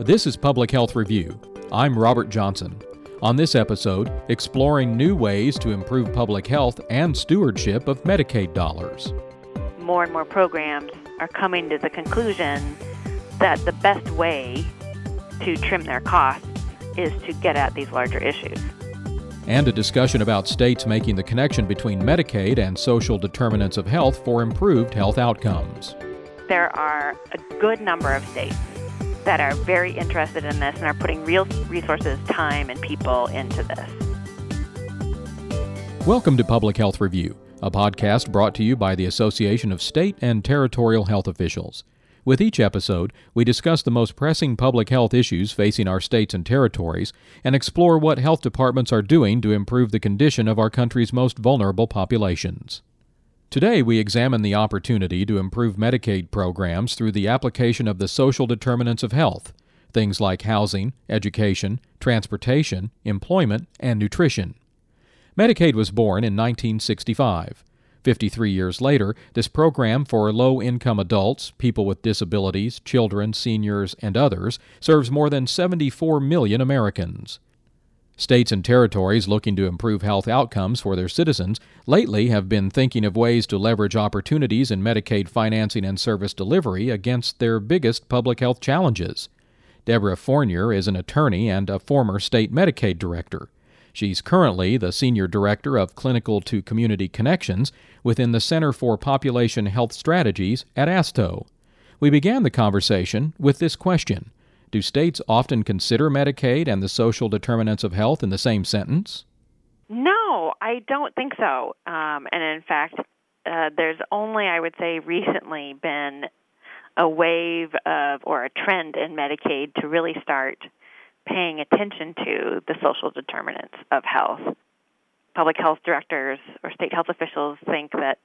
This is Public Health Review. I'm Robert Johnson. On this episode, exploring new ways to improve public health and stewardship of Medicaid dollars. More and more programs are coming to the conclusion that the best way to trim their costs is to get at these larger issues. And a discussion about states making the connection between Medicaid and social determinants of health for improved health outcomes. There are a good number of states that are very interested in this and are putting real resources, time, and people into this. Welcome to Public Health Review, a podcast brought to you by the Association of State and Territorial Health Officials. With each episode, we discuss the most pressing public health issues facing our states and territories and explore what health departments are doing to improve the condition of our country's most vulnerable populations. Today, we examine the opportunity to improve Medicaid programs through the application of the social determinants of health, things like housing, education, transportation, employment, and nutrition. Medicaid was born in 1965. 53 years later, this program for low income adults, people with disabilities, children, seniors, and others serves more than 74 million Americans. States and territories looking to improve health outcomes for their citizens lately have been thinking of ways to leverage opportunities in Medicaid financing and service delivery against their biggest public health challenges. Deborah Fournier is an attorney and a former state Medicaid director. She's currently the Senior Director of Clinical to Community Connections within the Center for Population Health Strategies at ASTHO. We began the conversation with this question do states often consider Medicaid and the social determinants of health in the same sentence? No, I don't think so. Um, and in fact, uh, there's only, I would say, recently been a wave of or a trend in Medicaid to really start paying attention to the social determinants of health. Public health directors or state health officials think that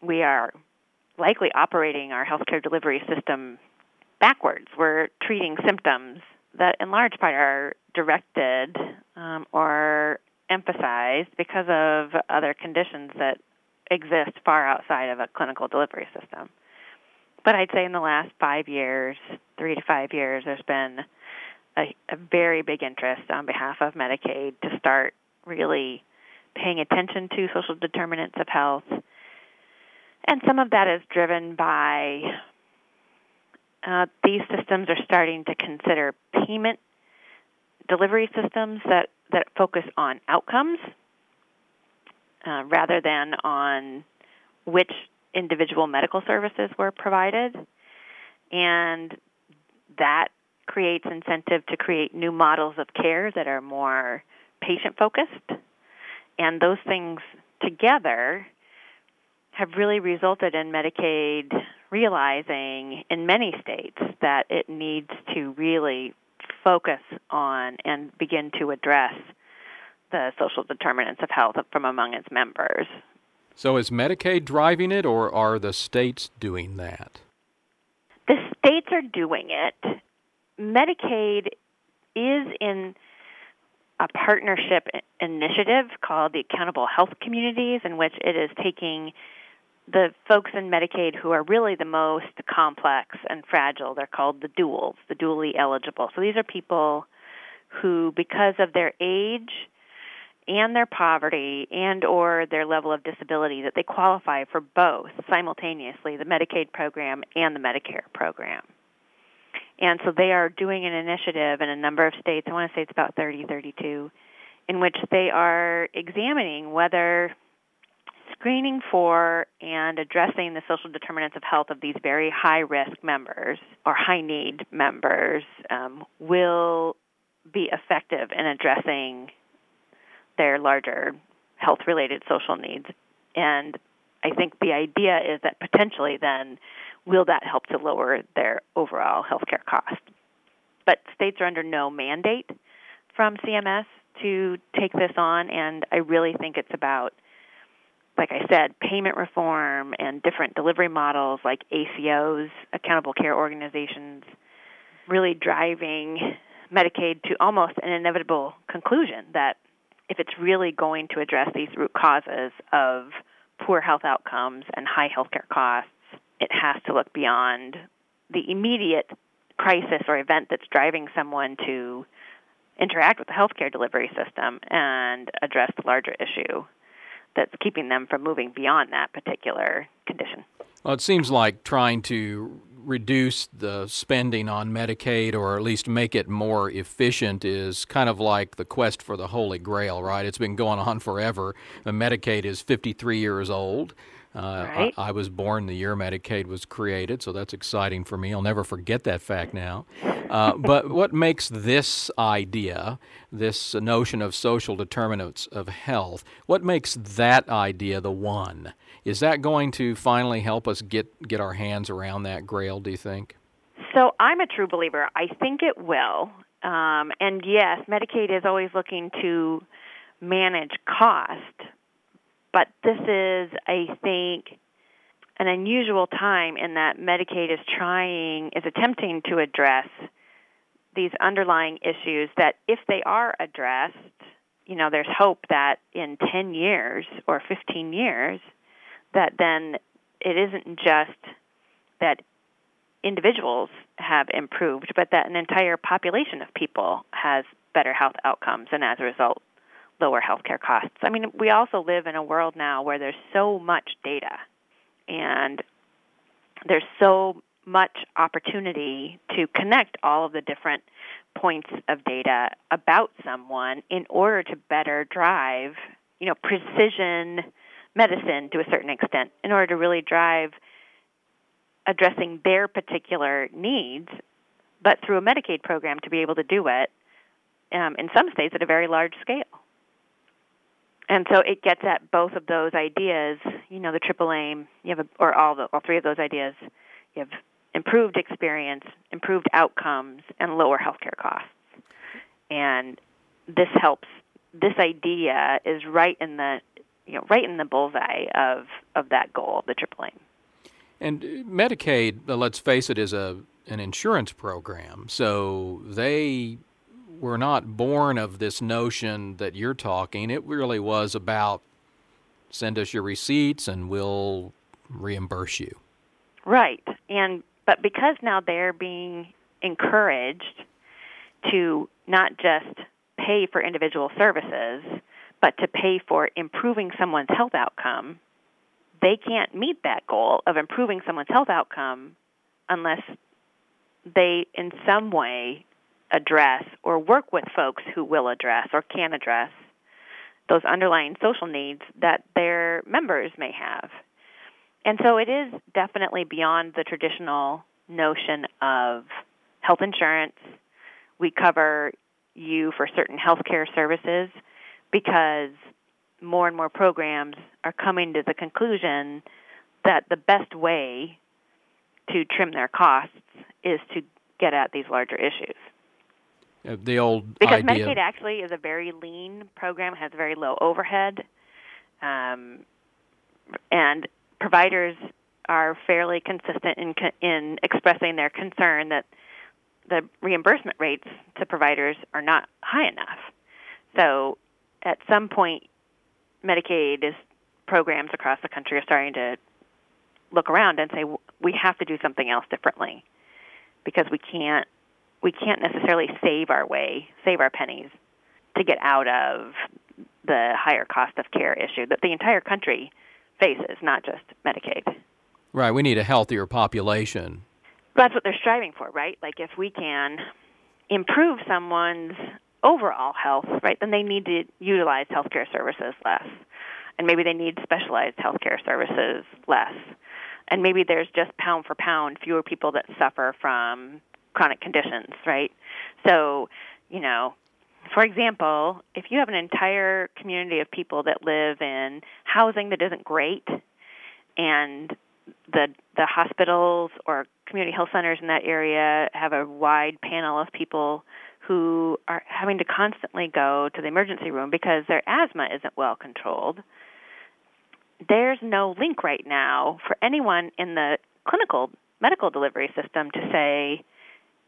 we are likely operating our healthcare delivery system backwards. We're treating symptoms that, in large part, are directed um, or emphasized because of other conditions that exist far outside of a clinical delivery system. But I'd say in the last five years, three to five years, there's been a, a very big interest on behalf of Medicaid to start really paying attention to social determinants of health. And some of that is driven by uh, these systems are starting to consider payment delivery systems that, that focus on outcomes uh, rather than on which individual medical services were provided. And that creates incentive to create new models of care that are more patient focused. And those things together have really resulted in Medicaid realizing in many states that it needs to really focus on and begin to address the social determinants of health from among its members. So, is Medicaid driving it, or are the states doing that? The states are doing it. Medicaid is in a partnership initiative called the Accountable Health Communities, in which it is taking the folks in Medicaid who are really the most complex and fragile, they're called the duals, the dually eligible. So these are people who, because of their age and their poverty and or their level of disability, that they qualify for both simultaneously, the Medicaid program and the Medicare program. And so they are doing an initiative in a number of states, I want to say it's about 30, 32, in which they are examining whether screening for and addressing the social determinants of health of these very high risk members or high need members um, will be effective in addressing their larger health related social needs. And I think the idea is that potentially then will that help to lower their overall healthcare cost. But states are under no mandate from CMS to take this on, and I really think it's about like I said, payment reform and different delivery models like ACOs, accountable care organizations, really driving Medicaid to almost an inevitable conclusion that if it's really going to address these root causes of poor health outcomes and high healthcare costs, it has to look beyond the immediate crisis or event that's driving someone to interact with the healthcare delivery system and address the larger issue that's keeping them from moving beyond that particular condition. Well, it seems like trying to reduce the spending on Medicaid or at least make it more efficient is kind of like the quest for the Holy Grail, right? It's been going on forever. Medicaid is 53 years old. Uh, right. I, I, was born the year Medicaid was created, so that's exciting for me. I'll never forget that fact now. Uh, but what makes this idea, this notion of social determinants of health, what makes that idea the one? Is that going to finally help us get, get our hands around that grail, do you think? So I'm a true believer. I think it will. Um, and yes, Medicaid is always looking to manage cost, but this is, I think, an unusual time in that Medicaid is trying, is attempting to address these underlying issues that if they are addressed, you know, there's hope that in 10 years or 15 years, that then it isn't just that individuals have improved, but that an entire population of people has better health outcomes and as a result, lower healthcare costs. I mean, we also live in a world now where there's so much data and there's so much opportunity to connect all of the different points of data about someone in order to better drive, you know, precision medicine to a certain extent in order to really drive addressing their particular needs, but through a Medicaid program to be able to do it um, in some states at a very large scale. And so it gets at both of those ideas. You know, the triple aim. You have, a, or all the all three of those ideas. You have improved experience, improved outcomes, and lower healthcare costs. And this helps. This idea is right in the you know right in the bullseye of of that goal, the triple aim. And Medicaid, let's face it, is a an insurance program, so they were not born of this notion that you're talking. It really was about send us your receipts and we'll reimburse you. Right. And but because now they're being encouraged to not just pay for individual services, but to pay for improving someone's health outcome, they can't meet that goal of improving someone's health outcome unless they, in some way, address or work with folks who will address or can address those underlying social needs that their members may have. And so it is definitely beyond the traditional notion of health insurance. We cover you for certain health care services because more and more programs are coming to the conclusion that the best way to trim their costs is to get at these larger issues. Uh, the old because idea. Medicaid actually is a very lean program, has very low overhead, um, and providers are fairly consistent in in expressing their concern that the reimbursement rates to providers are not high enough. So at some point, Medicaid is programs across the country are starting to look around and say we have to do something else differently because we can't we can't necessarily save our way, save our pennies to get out of the higher cost of care issue that the entire country faces, not just Medicaid. Right, we need a healthier population. That's what they're striving for, right? Like if we can improve someone's overall health, right, then they need to utilize healthcare services less. And maybe they need specialized healthcare services less. And maybe there's just pound for pound fewer people that suffer from chronic conditions, right? So, you know, for example, if you have an entire community of people that live in housing that isn't great and the the hospitals or community health centers in that area have a wide panel of people who are having to constantly go to the emergency room because their asthma isn't well controlled. There's no link right now for anyone in the clinical medical delivery system to say,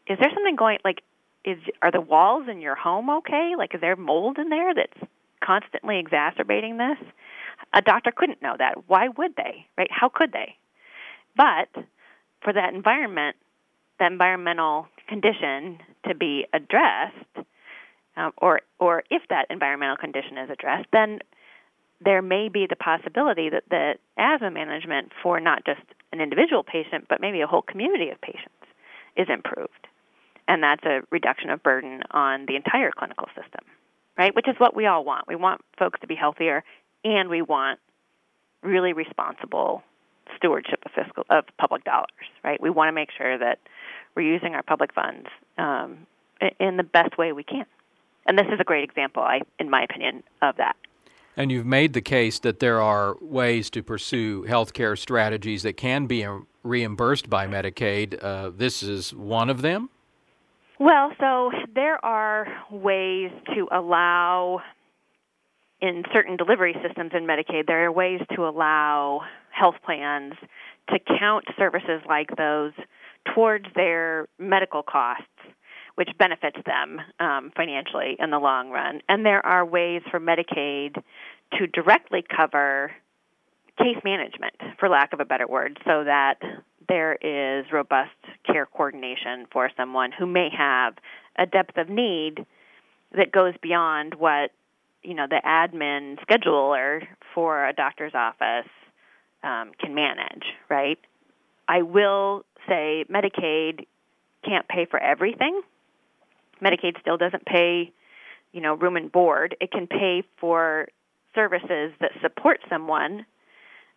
is there something going like is are the walls in your home okay? Like is there mold in there that's constantly exacerbating this? A doctor couldn't know that. Why would they? Right? How could they? But for that environment, that environmental condition to be addressed, um, or or if that environmental condition is addressed, then there may be the possibility that the asthma management for not just an individual patient, but maybe a whole community of patients is improved. And that's a reduction of burden on the entire clinical system, right? Which is what we all want. We want folks to be healthier, and we want really responsible stewardship of fiscal of public dollars, right? We want to make sure that we're using our public funds um, in the best way we can. And this is a great example, I, in my opinion, of that. And you've made the case that there are ways to pursue healthcare strategies that can be reimbursed by Medicaid. Uh, this is one of them? Well, so there are ways to allow, in certain delivery systems in Medicaid, there are ways to allow health plans to count services like those towards their medical costs which benefits them um, financially in the long run. And there are ways for Medicaid to directly cover case management, for lack of a better word, so that there is robust care coordination for someone who may have a depth of need that goes beyond what you know the admin scheduler for a doctor's office um, can manage. Right? I will say Medicaid can't pay for everything. Medicaid still doesn't pay, you know, room and board. It can pay for services that support someone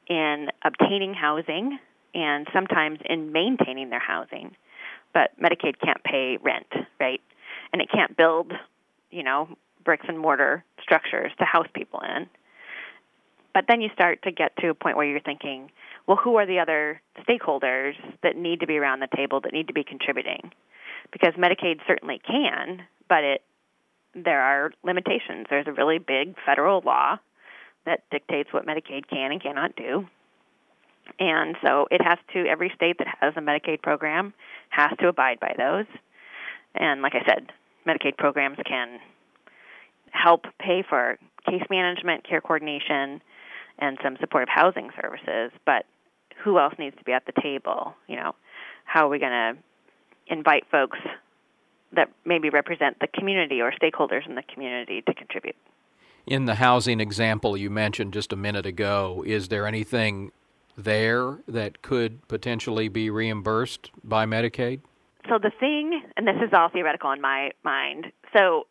in obtaining housing and sometimes in maintaining their housing. But Medicaid can't pay rent, right? And it can't build, you know, bricks and mortar structures to house people in. But then you start to get to a point where you're thinking, well, who are the other stakeholders that need to be around the table that need to be contributing? because Medicaid certainly can, but it there are limitations. There's a really big federal law that dictates what Medicaid can and cannot do. And so it has to every state that has a Medicaid program has to abide by those. And like I said, Medicaid programs can help pay for case management, care coordination, and some supportive housing services, but who else needs to be at the table? You know, how are we going to invite folks that maybe represent the community or stakeholders in the community to contribute. In the housing example you mentioned just a minute ago, is there anything there that could potentially be reimbursed by Medicaid? So the thing, and this is all theoretical in my mind, so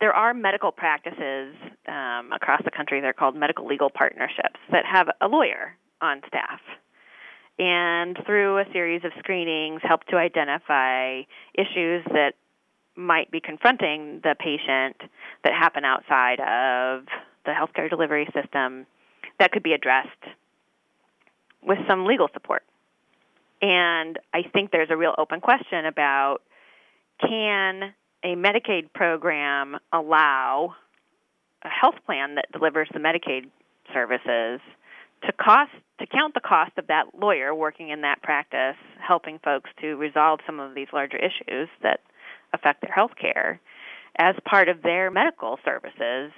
there are medical practices um, across the country. They're called medical legal partnerships that have a lawyer on staff and through a series of screenings help to identify issues that might be confronting the patient that happen outside of the healthcare delivery system that could be addressed with some legal support. And I think there's a real open question about can a Medicaid program allow a health plan that delivers the Medicaid services to cost to count the cost of that lawyer working in that practice, helping folks to resolve some of these larger issues that affect their health care as part of their medical services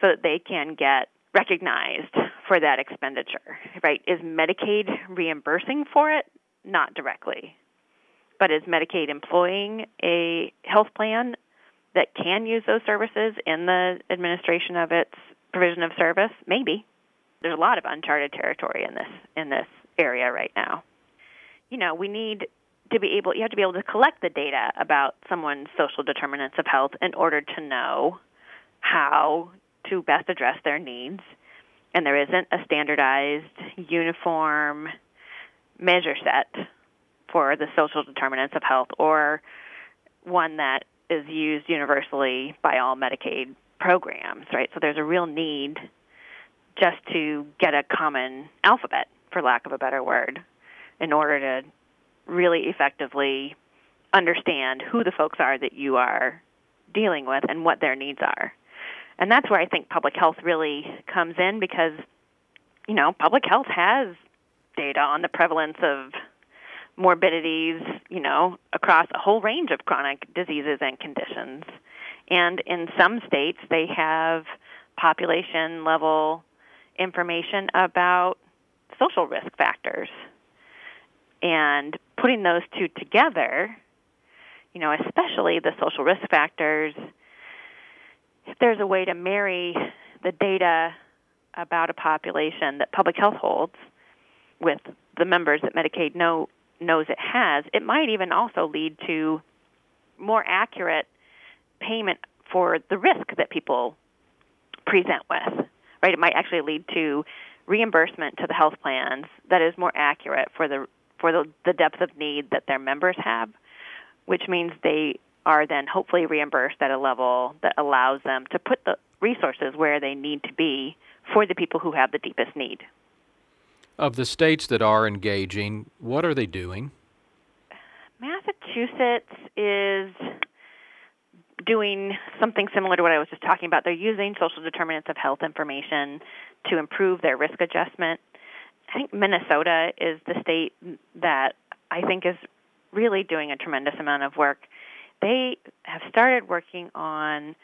so that they can get recognized for that expenditure. Right? Is Medicaid reimbursing for it? Not directly. But is Medicaid employing a health plan that can use those services in the administration of its provision of service? Maybe there's a lot of uncharted territory in this in this area right now. You know, we need to be able you have to be able to collect the data about someone's social determinants of health in order to know how to best address their needs. And there isn't a standardized, uniform measure set for the social determinants of health or one that is used universally by all Medicaid programs, right? So there's a real need just to get a common alphabet, for lack of a better word, in order to really effectively understand who the folks are that you are dealing with and what their needs are. And that's where I think public health really comes in because, you know, public health has data on the prevalence of morbidities, you know, across a whole range of chronic diseases and conditions. And in some states, they have population level information about social risk factors. And putting those two together you know, especially the social risk factors, if there's a way to marry the data about a population that public health holds with the members that Medicaid know, knows it has, it might even also lead to more accurate payment for the risk that people present with. Right? It might actually lead to reimbursement to the health plans that is more accurate for the for the, the depth of need that their members have, which means they are then hopefully reimbursed at a level that allows them to put the resources where they need to be for the people who have the deepest need. Of the states that are engaging, what are they doing? Massachusetts is doing something similar to what I was just talking about. They're using social determinants of health information to improve their risk adjustment. I think Minnesota is the state that I think is really doing a tremendous amount of work. They have started working on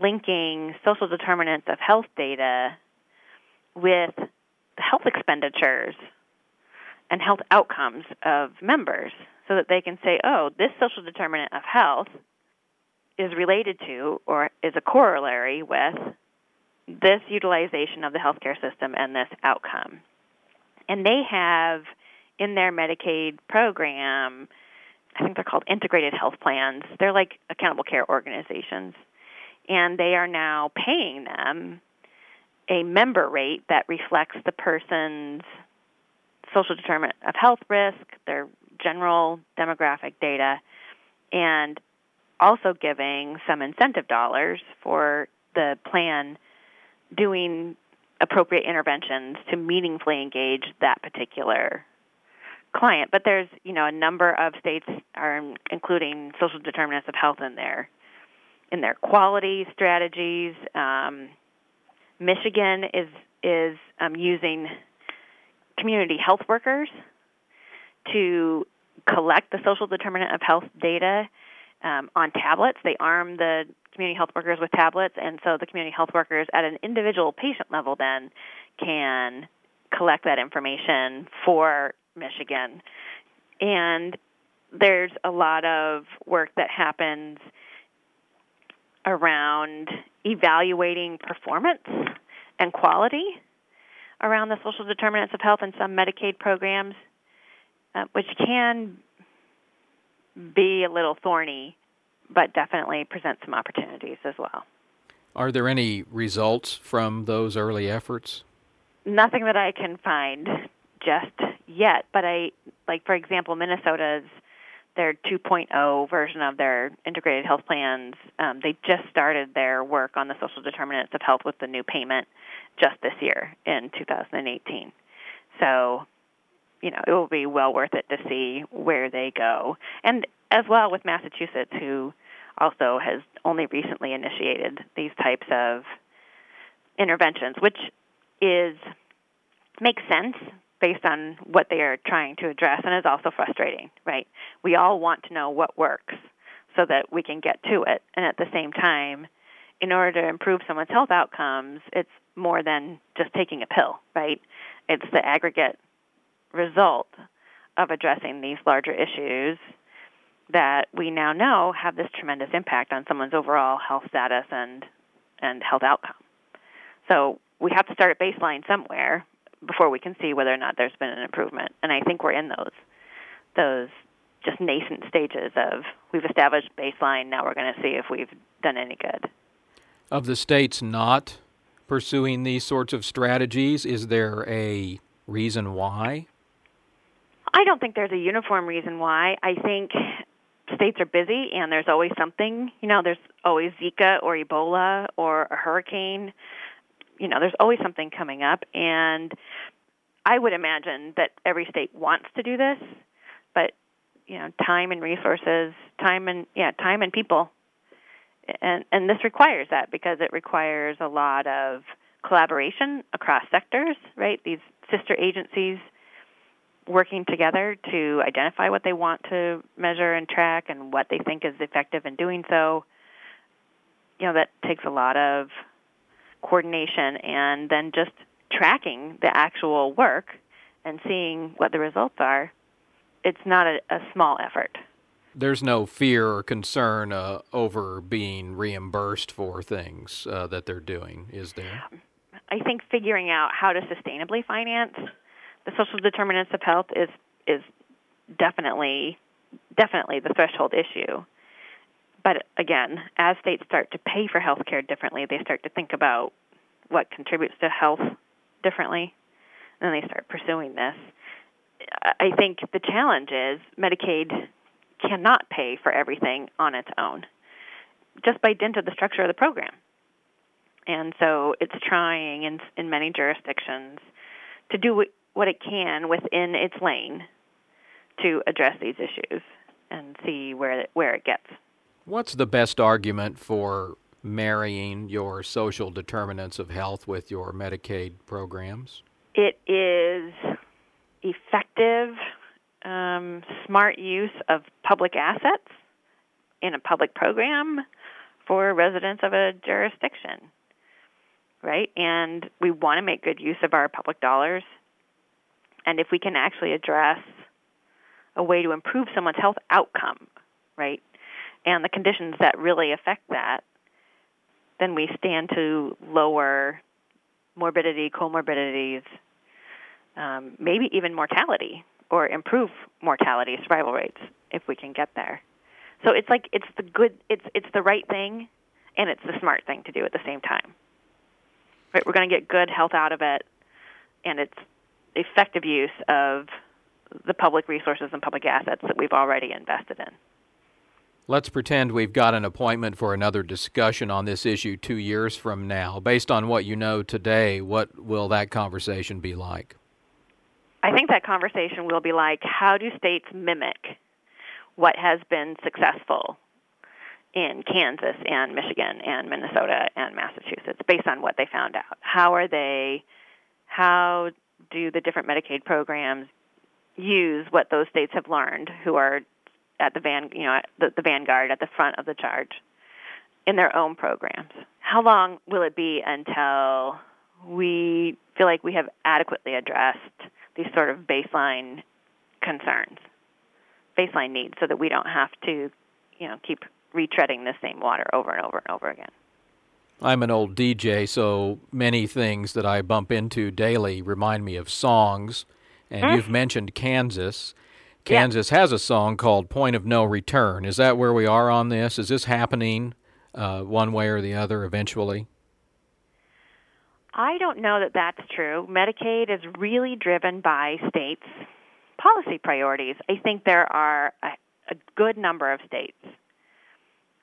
linking social determinants of health data with health expenditures and health outcomes of members so that they can say, oh, this social determinant of health is related to or is a corollary with this utilization of the healthcare system and this outcome. And they have in their Medicaid program, I think they're called integrated health plans. They're like accountable care organizations. And they are now paying them a member rate that reflects the person's social determinant of health risk, their general demographic data, and also giving some incentive dollars for the plan doing appropriate interventions to meaningfully engage that particular client. But there's, you know, a number of states are including social determinants of health in their in their quality strategies. Um, Michigan is is um, using community health workers to collect the social determinant of health data um, on tablets. They arm the community health workers with tablets, and so the community health workers at an individual patient level then can collect that information for Michigan. And there's a lot of work that happens around evaluating performance and quality around the social determinants of health in some Medicaid programs, uh, which can be a little thorny, but definitely present some opportunities as well. Are there any results from those early efforts? Nothing that I can find just yet, but I like for example Minnesota's their 2.0 version of their integrated health plans. Um, they just started their work on the social determinants of health with the new payment just this year in 2018. So you know, it will be well worth it to see where they go. And as well with Massachusetts, who also has only recently initiated these types of interventions, which is makes sense based on what they are trying to address and is also frustrating, right? We all want to know what works so that we can get to it. And at the same time, in order to improve someone's health outcomes, it's more than just taking a pill, right? It's the aggregate result of addressing these larger issues that we now know have this tremendous impact on someone's overall health status and and health outcome. So we have to start at baseline somewhere before we can see whether or not there's been an improvement. And I think we're in those those just nascent stages of we've established baseline, now we're going to see if we've done any good. Of the states not pursuing these sorts of strategies, is there a reason why? I don't think there's a uniform reason why. I think states are busy and there's always something. You know, there's always Zika or Ebola or a hurricane. You know, there's always something coming up. And I would imagine that every state wants to do this, but, you know, time and resources, time and, yeah, time and people. And, and this requires that because it requires a lot of collaboration across sectors, right? These sister agencies working together to identify what they want to measure and track and what they think is effective in doing so. You know, that takes a lot of coordination and then just tracking the actual work and seeing what the results are. It's not a, a small effort. there's no fear or concern uh, over being reimbursed for things uh, that they're doing, is there? I think figuring out how to sustainably finance the social determinants of health is is definitely definitely the threshold issue. But again, as states start to pay for health care differently, they start to think about what contributes to health differently, and they start pursuing this. I think the challenge is Medicaid cannot pay for everything on its own, just by dint of the structure of the program. And so it's trying in, in many jurisdictions to do what it can within its lane to address these issues and see where where it gets. What's the best argument for marrying your social determinants of health with your Medicaid programs? It is effective, um, smart use of public assets in a public program for residents of a jurisdiction, right? And we want to make good use of our public dollars. And if we can actually address a way to improve someone's health outcome, right? And the conditions that really affect that, then we stand to lower morbidity, comorbidities, um, maybe even mortality, or improve mortality survival rates if we can get there. So it's like it's the good, it's it's the right thing, and it's the smart thing to do at the same time. Right? We're going to get good health out of it, and it's effective use of the public resources and public assets that we've already invested in. Let's pretend we've got an appointment for another discussion on this issue two years from now. Based on what you know today, what will that conversation be like? I think that conversation will be like how do states mimic what has been successful in Kansas and Michigan and Minnesota and Massachusetts based on what they found out? How are they, how do the different Medicaid programs use what those states have learned who are at the van, you know, the, the vanguard at the front of the charge in their own programs. How long will it be until we feel like we have adequately addressed these sort of baseline concerns, baseline needs, so that we don't have to, you know, keep retreading the same water over and over and over again? I'm an old DJ, so many things that I bump into daily remind me of songs. And mm. you've mentioned Kansas. Kansas yeah. has a song called Point of No Return. Is that where we are on this? Is this happening uh, one way or the other eventually? I don't know that that's true. Medicaid is really driven by states' policy priorities. I think there are a, a good number of states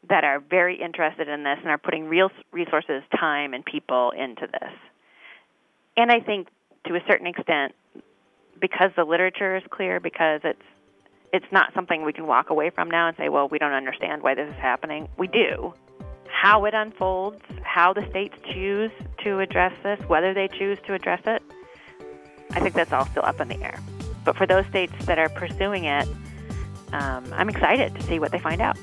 that are very interested in this and are putting real resources, time, and people into this. And I think to a certain extent, because the literature is clear, because it's it's not something we can walk away from now and say, well, we don't understand why this is happening. We do. How it unfolds, how the states choose to address this, whether they choose to address it, I think that's all still up in the air. But for those states that are pursuing it, um, I'm excited to see what they find out.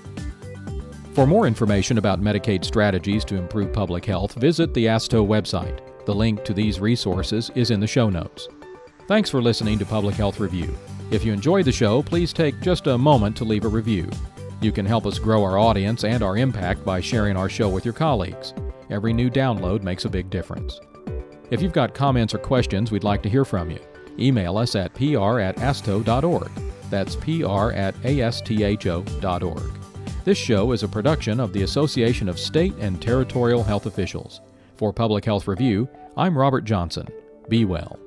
For more information about Medicaid strategies to improve public health, visit the ASTHO website. The link to these resources is in the show notes. Thanks for listening to Public Health Review. If you enjoyed the show, please take just a moment to leave a review. You can help us grow our audience and our impact by sharing our show with your colleagues. Every new download makes a big difference. If you've got comments or questions, we'd like to hear from you. Email us at pr at astho.org. That's pr at astho.org. This show is a production of the Association of State and Territorial Health Officials. For Public Health Review, I'm Robert Johnson. Be well.